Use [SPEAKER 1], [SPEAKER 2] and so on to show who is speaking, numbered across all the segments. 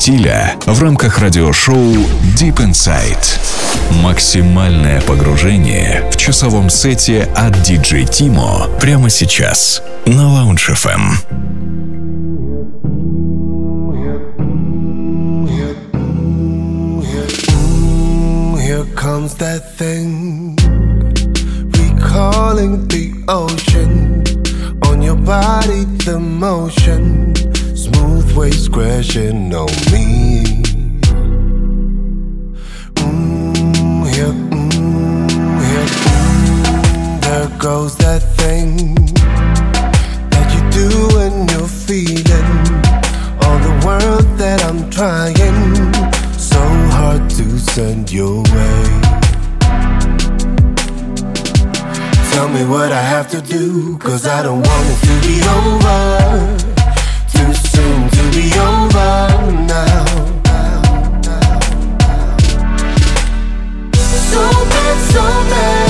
[SPEAKER 1] стиля в рамках радиошоу Deep Inside. Максимальное погружение в часовом сете от DJ Тимо прямо сейчас на Lounge FM.
[SPEAKER 2] Recalling the ocean on your body, the motion, smooth waves crashing on me. Mm, here, mm, here, mm, there goes that thing that you do when you're feeling all the world that I'm trying so hard to send your way. Tell me what I have to do, cause I don't want it to be over. Soon to be over now.
[SPEAKER 3] So bad, so bad.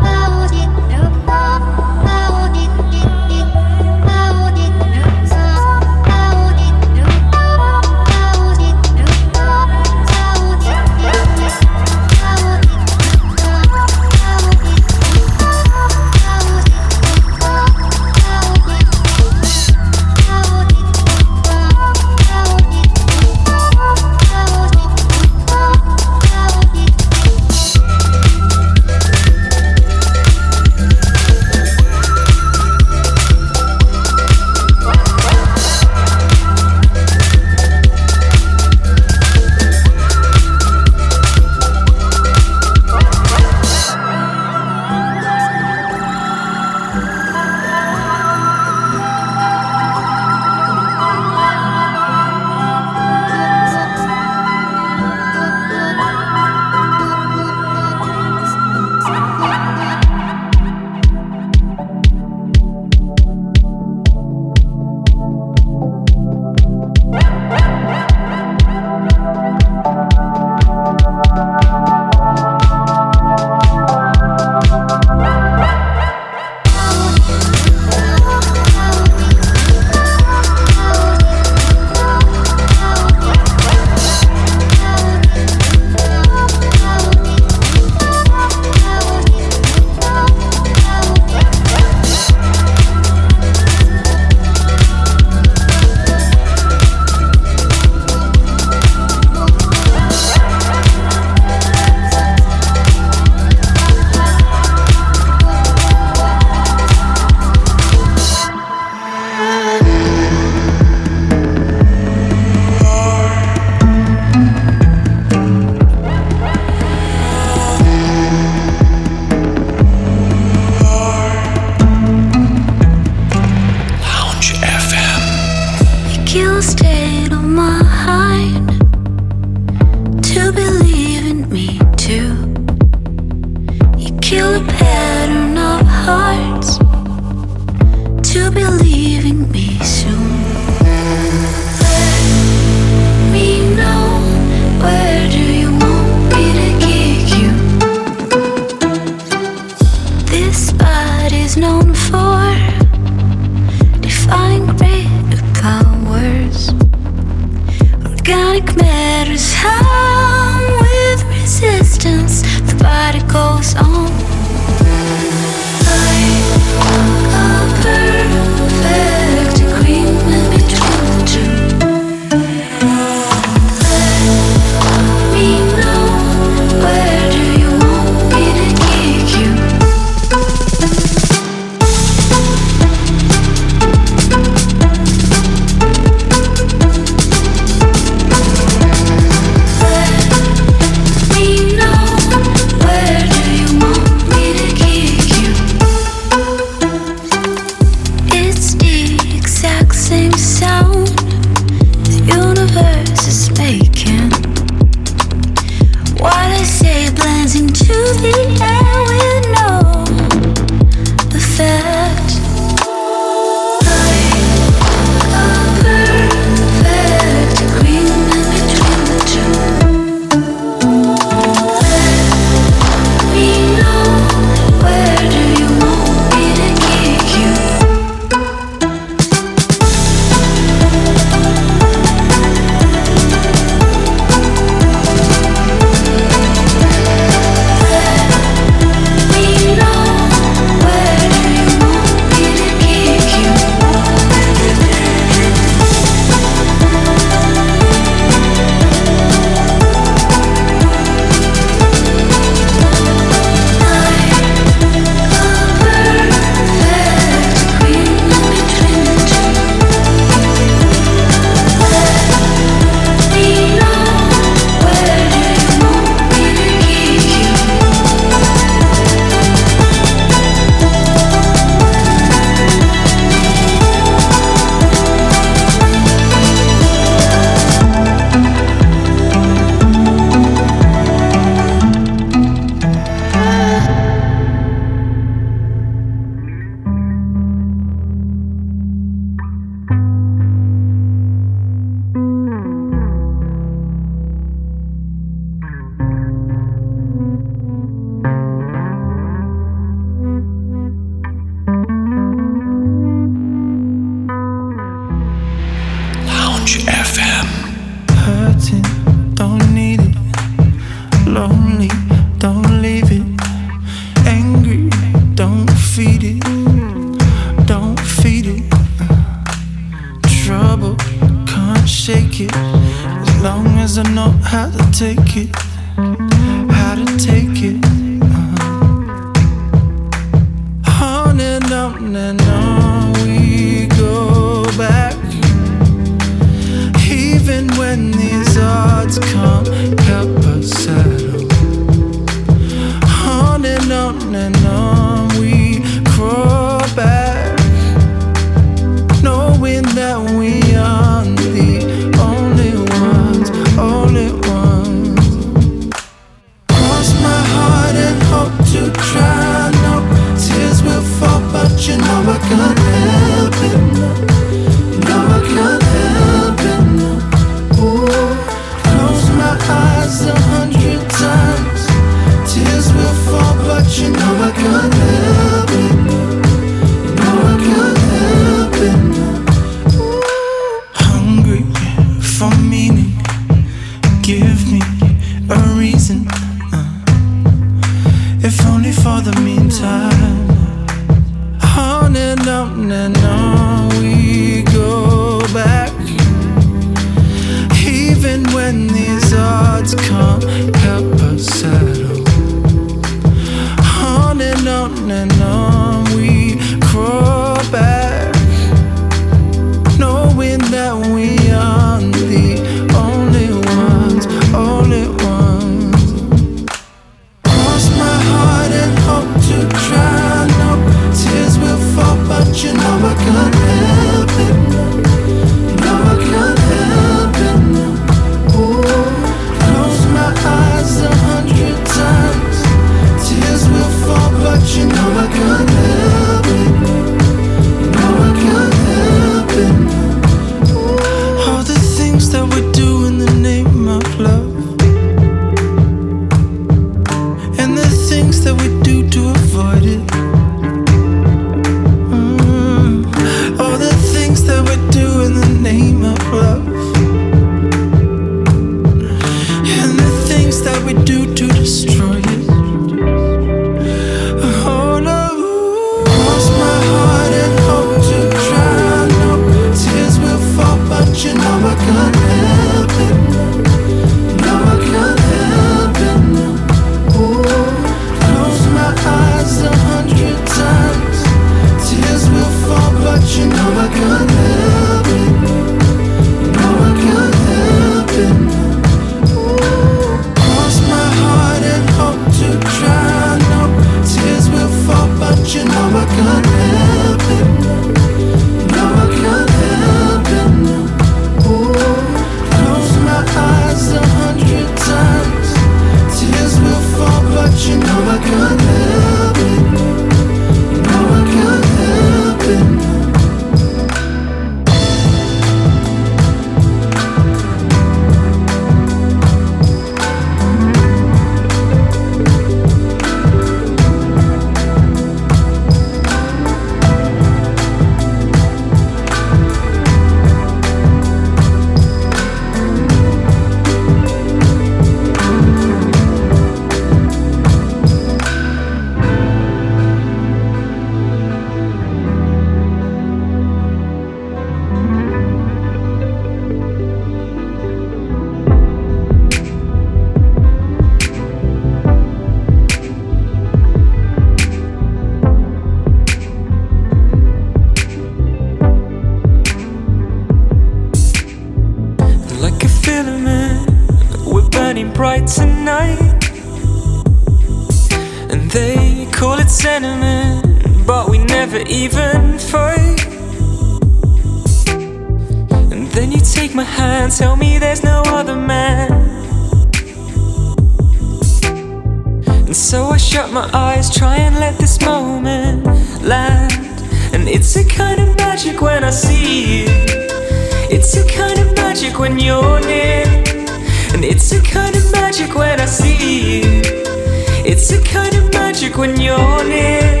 [SPEAKER 3] It's
[SPEAKER 2] a kind of
[SPEAKER 4] magic when you're near.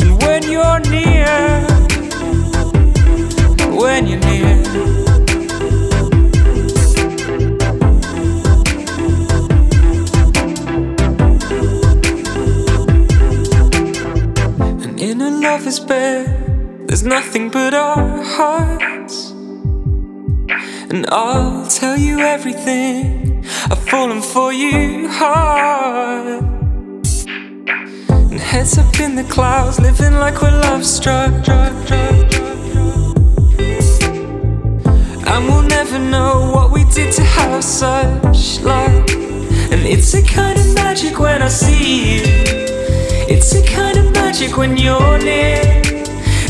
[SPEAKER 4] And when you're near. When you're near. love is bed, There's nothing but our hearts. And I'll tell you everything. I've fallen for you hard. And heads up in the clouds, living like we're love struck. And we'll never know what we did to have such love. And it's a kind of magic when I see you. It's a kind of magic when you're near.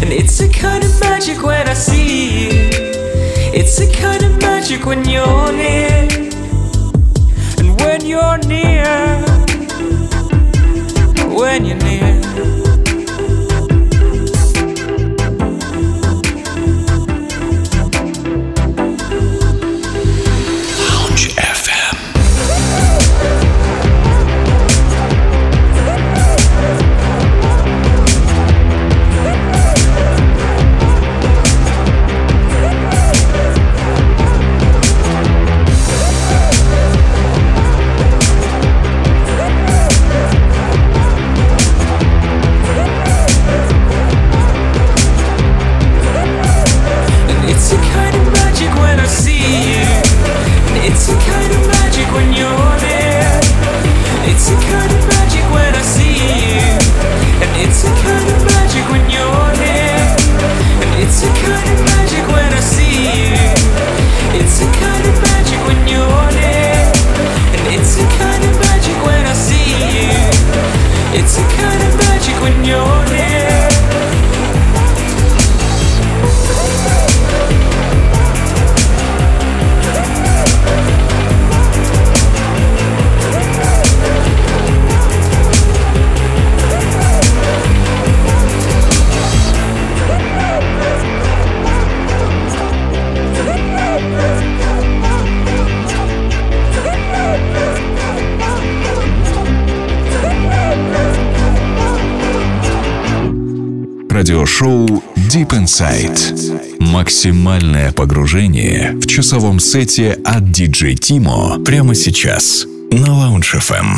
[SPEAKER 4] And it's a kind of magic when I see you. It's a kind of magic when you're near. When you're near. When you're near.
[SPEAKER 1] Радиошоу Deep Inside. Максимальное погружение в часовом сете от DJ Timo прямо сейчас на Lounge FM.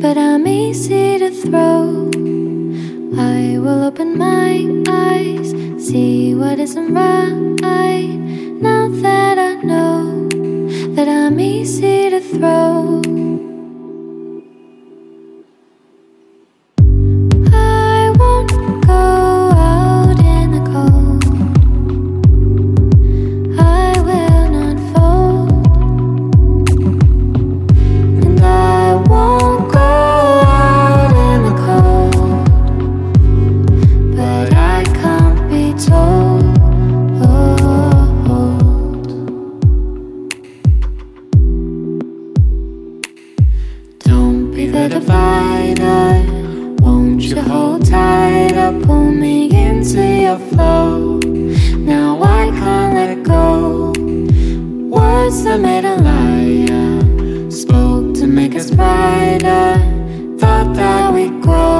[SPEAKER 5] But I'm easy to throw. I will open my eyes, see what isn't right. Flow. Now I can't let go. Words that made a liar. Spoke to make us brighter. Thought that we'd grow.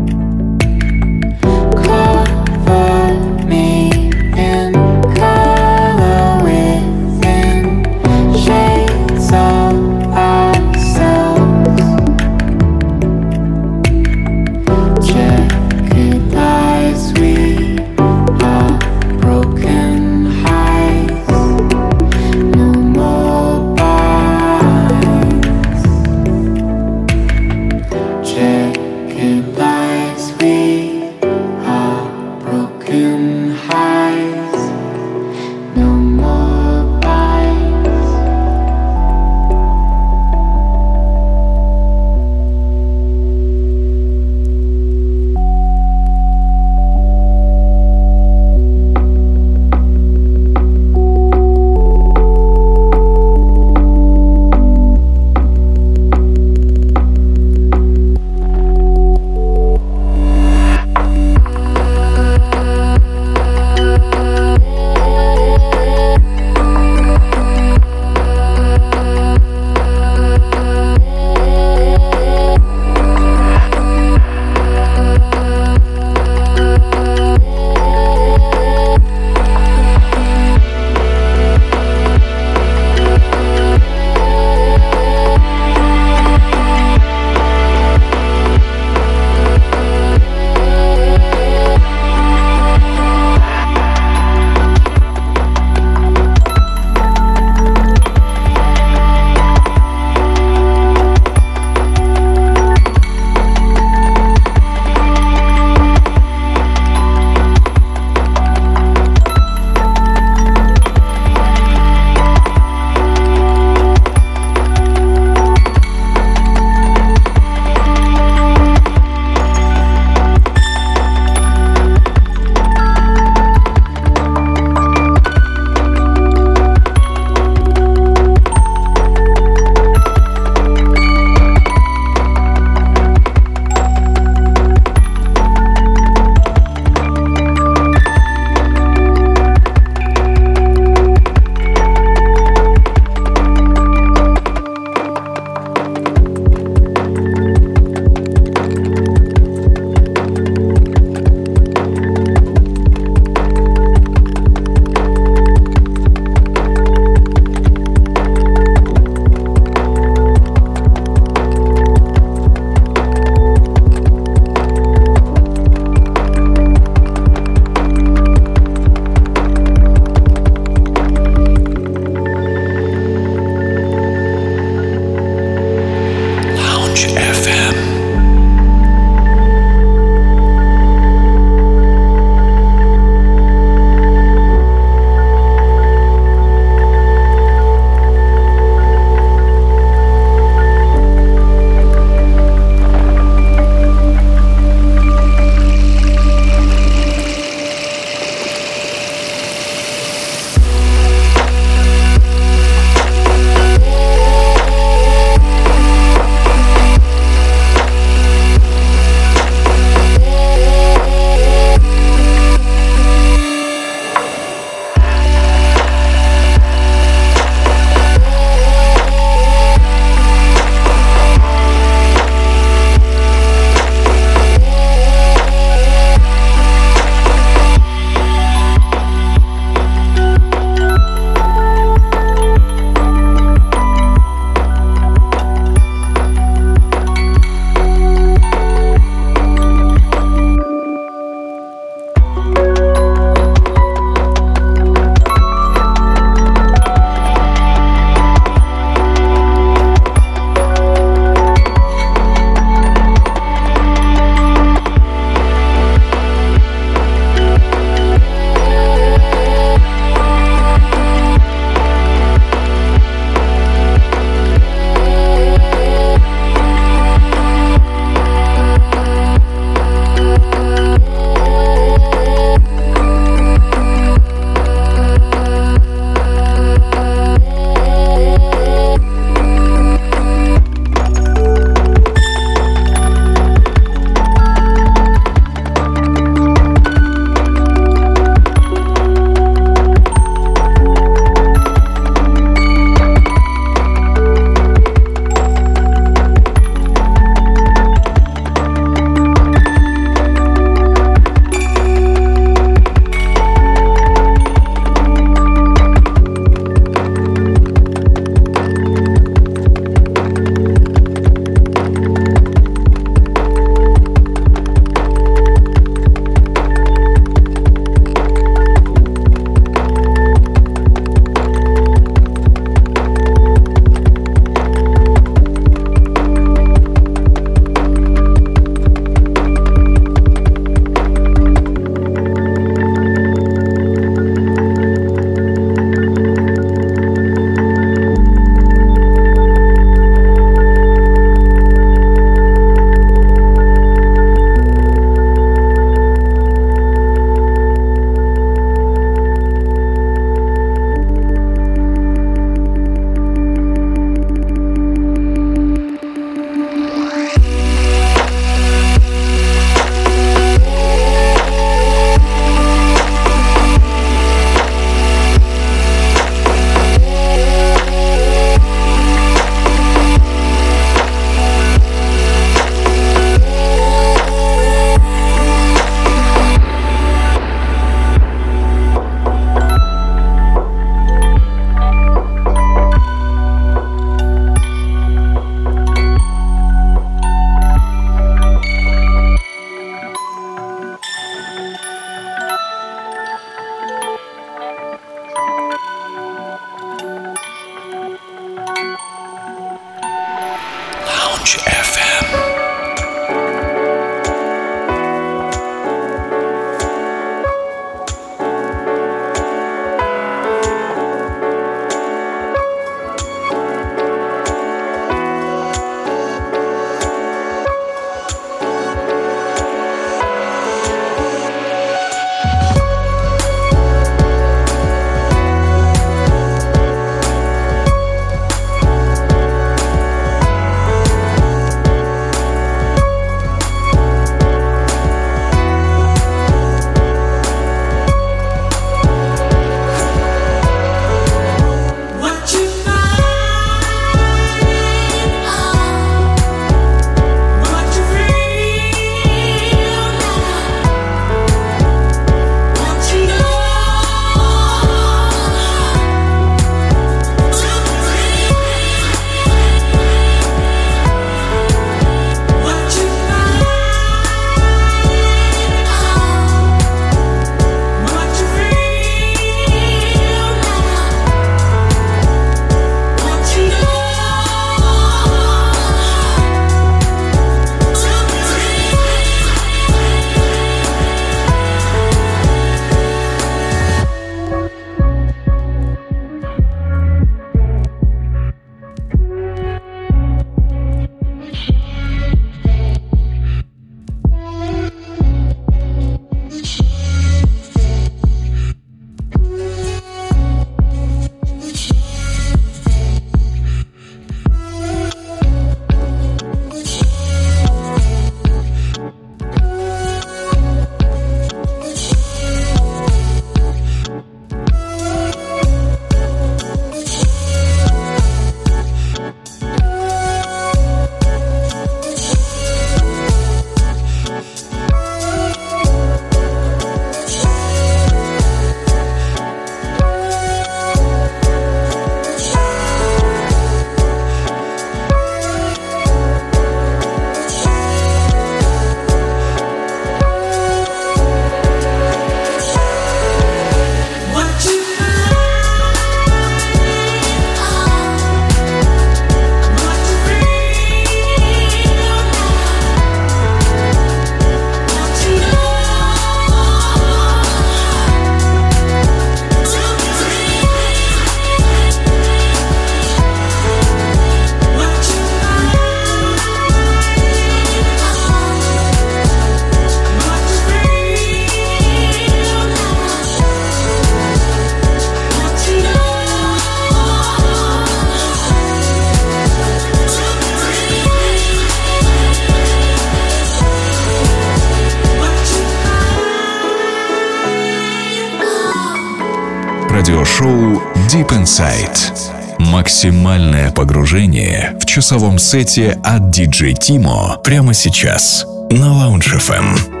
[SPEAKER 3] Погружение в часовом сете от DJ Timo прямо сейчас на Lounge FM.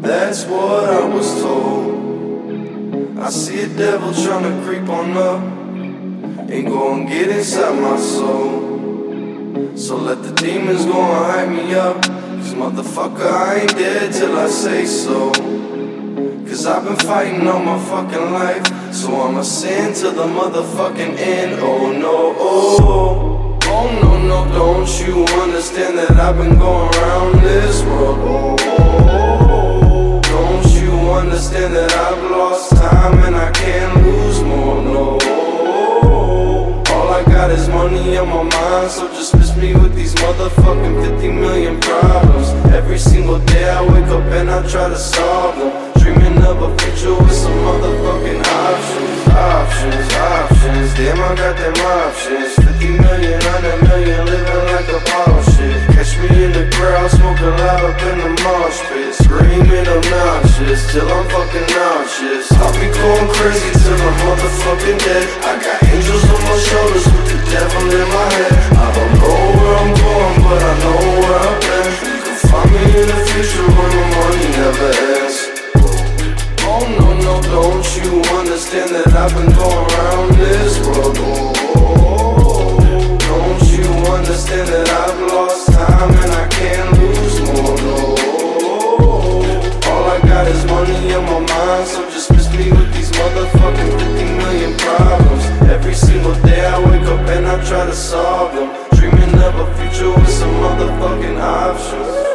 [SPEAKER 6] That's what I was told. I see a devil trying to creep on up. Ain't gonna get inside my soul. So let the demons go and hype me up. Cause motherfucker, I ain't dead till I say so. Cause I've been fighting all my fucking life. So I'ma sin to the motherfucking end. Oh no, oh. Oh no, no, don't you understand that I've been going around this world? Oh, understand that I've lost time and I can't lose more? No. All I got is money on my mind, so just miss me with these motherfucking 50 million problems. Every single day I wake up and I try to solve them. Dreaming of a future with some motherfucking options, options, options. Damn, I got them options. 50 million, 100 million, living like a ball shit. Catch me in the crowd, smoking loud up in the mosh pit. Screaming obnoxious till I'm fucking nauseous. I'll be going crazy till I'm motherfucking dead. I got angels on my shoulders with the devil in my head. I don't know where I'm going, but I know where I've been. You can find me in the future when the money never ends. Oh no, no, don't you understand that I've been going around this world? Oh you understand that I've lost time and I can't lose more? No. All I got is money my mind, so just miss me with these motherfucking 50 million problems. Every single day I wake up and I try to solve them, dreaming of a future with some motherfucking options.